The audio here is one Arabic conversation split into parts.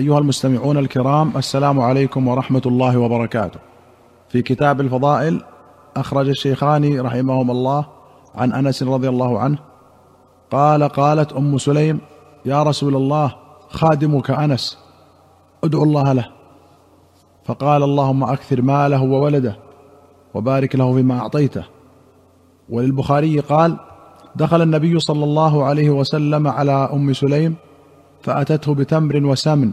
أيها المستمعون الكرام السلام عليكم ورحمة الله وبركاته. في كتاب الفضائل أخرج الشيخان رحمهما الله عن أنس رضي الله عنه قال قالت أم سليم يا رسول الله خادمك أنس ادعو الله له. فقال اللهم أكثر ماله وولده وبارك له فيما أعطيته. وللبخاري قال دخل النبي صلى الله عليه وسلم على أم سليم فأتته بتمر وسمن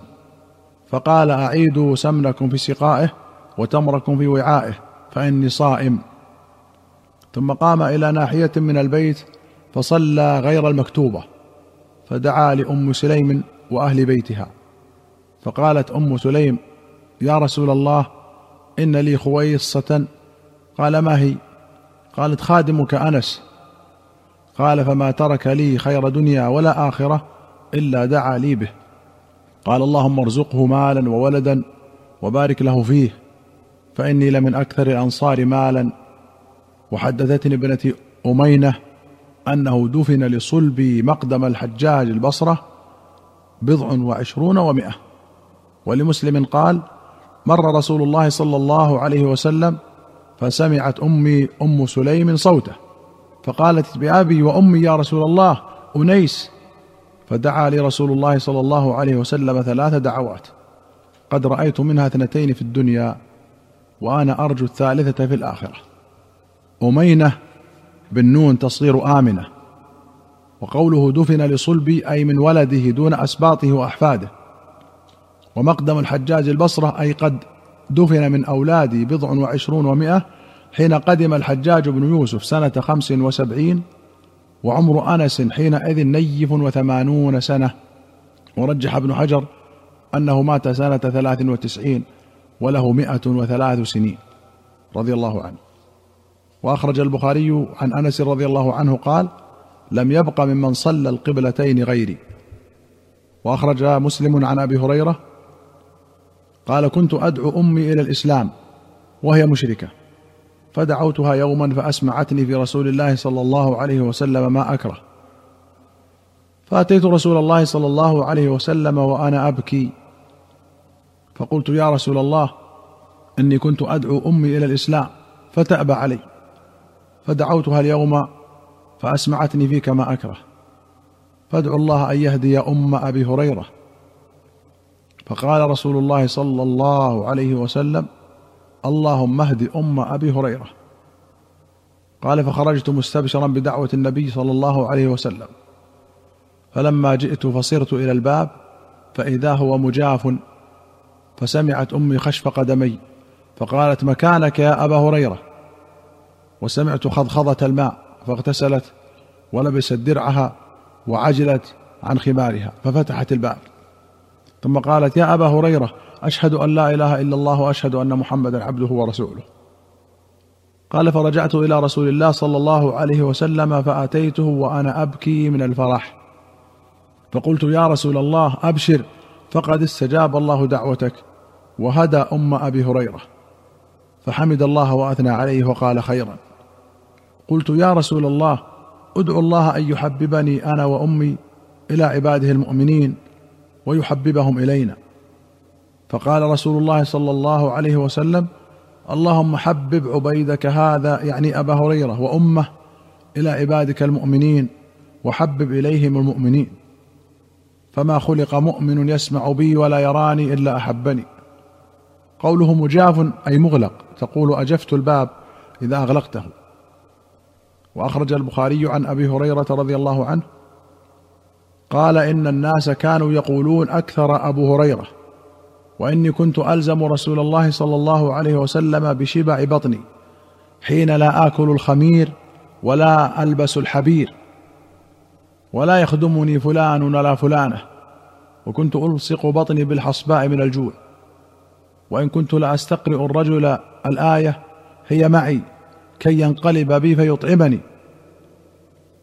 فقال أعيدوا سمنكم في سقائه وتمركم في وعائه فإني صائم. ثم قام إلى ناحية من البيت فصلى غير المكتوبة فدعا لأم سليم وأهل بيتها. فقالت أم سليم يا رسول الله إن لي خويصة. قال ما هي؟ قالت خادمك أنس. قال فما ترك لي خير دنيا ولا آخرة إلا دعا لي به. قال اللهم ارزقه مالا وولدا وبارك له فيه فإني لمن أكثر الأنصار مالا. وحدثتني ابنة أمينة أنه دفن لصلب مقدم الحجاج البصرة بضع وعشرون ومائه ولمسلم قال مر رسول الله صلى الله عليه وسلم فسمعت أمي أم سليم صوته فقالت بأبي وأمي يا رسول الله أنيس فدعا لي رسول الله صلى الله عليه وسلم ثلاث دعوات. قد رأيت منها اثنتين في الدنيا وأنا أرجو الثالثة في الآخرة. أمينة بالنون تصغير آمنة. وقوله دفن لصلبي أي من ولده دون أسباطه وأحفاده. ومقدم الحجاج البصرة أي قد دفن من أولادي بضع وعشرون ومائه حين قدم الحجاج بن يوسف سنة خمس وسبعين وعمر آنس حينئذ نيف وثمانون سنة ورجح ابن حجر أنه مات سنة ثلاث وتسعين وله مائه وثلاث سنين رضي الله عنه. وأخرج البخاري عن أنس رضي الله عنه قال لم يبق ممن صلى القبلتين غيري وأخرج مسلم عن أبي هريرة قال كنت أدعو أمي إلى الإسلام وهي مشركة فدعوتها يوما فأسمعتني في رسول الله صلى الله عليه وسلم ما أكره. فأتيت رسول الله صلى الله عليه وسلم وأنا أبكي. فقلت يا رسول الله إني كنت أدعو أمي إلى الإسلام فتأبى علي. فدعوتها اليوم فأسمعتني فيك ما أكره. فادعو الله أن يهدي أم أبي هريرة. فقال رسول الله صلى الله عليه وسلم اللهم اهد أم أبي هريرة. قال فخرجت مستبشرا بدعوة النبي صلى الله عليه وسلم. فلما جئت فصرت إلى الباب فإذا هو مجاف فسمعت أمي خشف قدمي فقالت مكانك يا أبا هريرة؟ وسمعت خضخضة الماء فاغتسلت ولبست درعها وعجلت عن خمارها ففتحت الباب. ثم قالت يا أبا هريرة أشهد أن لا إله إلا الله وأشهد أن محمدا عبده ورسوله. قال فرجعت إلى رسول الله صلى الله عليه وسلم فأتيته وأنا أبكي من الفرح. فقلت يا رسول الله أبشر. فقد استجاب الله دعوتك. وهدى أم أبي هريرة. فحمد الله وأثنى عليه وقال خيرا. قلت يا رسول الله ادعو الله أن يحببني أنا وأمي إلى عباده المؤمنين ويحببهم إلينا. فقال رسول الله صلى الله عليه وسلم اللهم حبب عبيدك هذا يعني أبا هريرة وأمه إلى عبادك المؤمنين وحبب إليهم المؤمنين. فما خلق مؤمن يسمع بي ولا يراني إلا أحبني. قوله مجاف أي مغلق تقول أجفت الباب إذا أغلقته. وأخرج البخاري عن أبي هريرة رضي الله عنه قال إن الناس كانوا يقولون أكثر أبو هريرة. وإني كنت ألزم رسول الله صلى الله عليه وسلم بشبع بطني حين لا آكل الخمير ولا ألبس الحبير ولا يخدمني فلان ولا فلانة وكنت ألصق بطني بالحصباء من الجوع. وإن كنت لاستقرئ الرجل الآية هي معي كي ينقلب بي فيطعمني.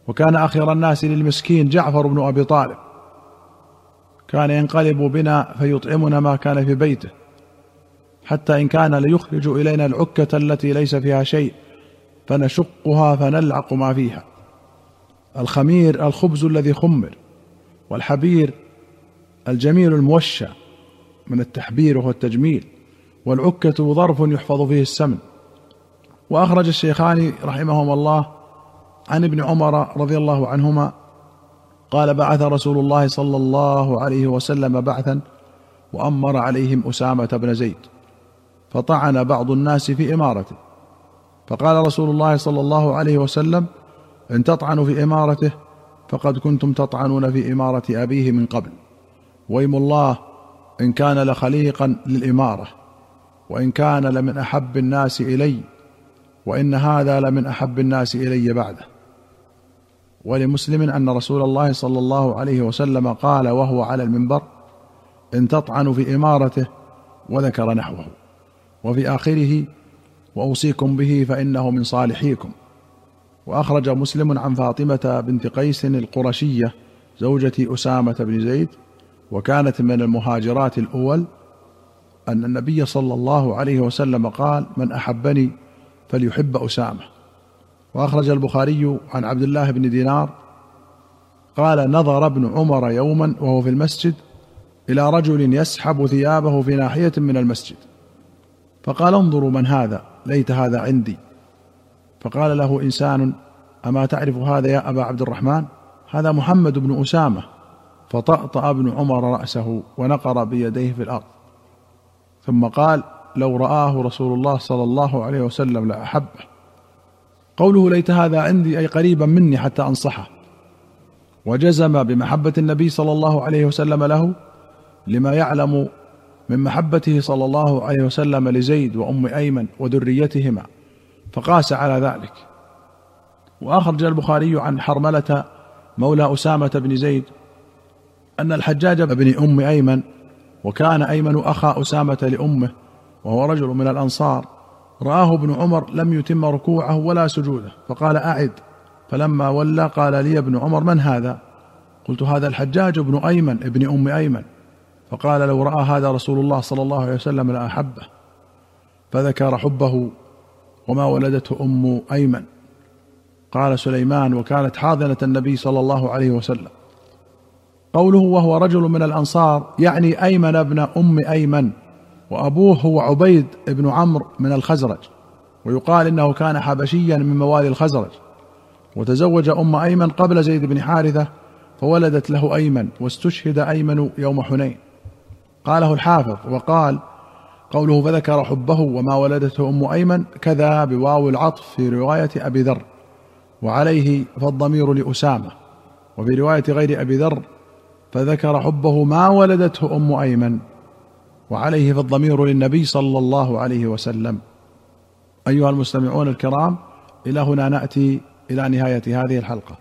وكان اخر الناس للمسكين جعفر بن أبي طالب. كان ينقلب بنا فيطعمنا ما كان في بيته حتى إن كان ليخرج إلينا العكة التي ليس فيها شيء فنشقها فنلعق ما فيها. الخمير الخبز الذي خمر والحبير الجميل الموشى من التحبير وهو التجميل والعكة ظرف يحفظ فيه السمن. وأخرج الشيخان رحمهما الله عن ابن عمر رضي الله عنهما قال بعث رسول الله صلى الله عليه وسلم بعثا وأمر عليهم أسامة بن زيد فطعن بعض الناس في إمارته. فقال رسول الله صلى الله عليه وسلم إن تطعنوا في إمارته فقد كنتم تطعنون في إمارة أبيه من قبل. ويم الله إن كان لخليقا للإمارة وإن كان لمن أحب الناس إلي وإن هذا لمن أحب الناس إلي بعده. ولمسلم أن رسول الله صلى الله عليه وسلم قال وهو على المنبر إن تطعنوا في إمارته وذكر نحوه. وفي آخره وأوصيكم به فإنه من صالحيكم. وأخرج مسلم عن فاطمة بنت قيس القرشية زوجة أسامة بن زيد وكانت من المهاجرات الأول أن النبي صلى الله عليه وسلم قال من أحبني فليحب أسامة. وأخرج البخاري عن عبد الله بن دينار قال نظر ابن عمر يوما وهو في المسجد إلى رجل يسحب ثيابه في ناحية من المسجد فقال انظروا من هذا ليت هذا عندي. فقال له إنسان أما تعرف هذا يا أبا عبد الرحمن؟ هذا محمد بن أسامة. فطأطأ ابن عمر رأسه ونقر بيديه في الأرض. ثم قال لو رآه رسول الله صلى الله عليه وسلم لأحبه. قوله ليت هذا عندي أي قريبا مني حتى أنصحه. وجزم بمحبة النبي صلى الله عليه وسلم له لما يعلم من محبته صلى الله عليه وسلم لزيد وأم أيمن وذريتهما فقاس على ذلك. وأخرج البخاري عن حرملة مولى أسامة بن زيد أن الحجاج بن أم أيمن وكان أيمن أخا أسامة لأمه وهو رجل من الأنصار رآه ابن عمر لم يتم ركوعه ولا سجوده فقال أعد. فلما ولى قال لي ابن عمر من هذا؟ قلت هذا الحجاج بن أيمن ابن أم أيمن. فقال لو رأى هذا رسول الله صلى الله عليه وسلم لأحبه فذكر حبه وما ولدته أم أيمن. قال سليمان وكانت حاضنة النبي صلى الله عليه وسلم. قوله وهو رجل من الأنصار يعني أيمن ابن أم أيمن. وأبوه هو عبيد بن عمرو من الخزرج ويقال إنه كان حبشيا من موالي الخزرج. وتزوج أم أيمن قبل زيد بن حارثة فولدت له أيمن واستشهد أيمن يوم حنين. قاله الحافظ وقال قوله فذكر حبه وما ولدته أم أيمن كذا بواو العطف في رواية أبي ذر وعليه فالضمير لأسامة. وفي رواية غير أبي ذر فذكر حبه ما ولدته أم أيمن. وعليه فالضمير للنبي صلى الله عليه وسلم. أيها المستمعون الكرام إلى هنا نأتي إلى نهاية هذه الحلقة.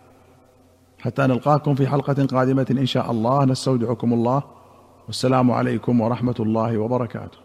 حتى نلقاكم في حلقة قادمة إن شاء الله. نستودعكم الله. والسلام عليكم ورحمة الله وبركاته.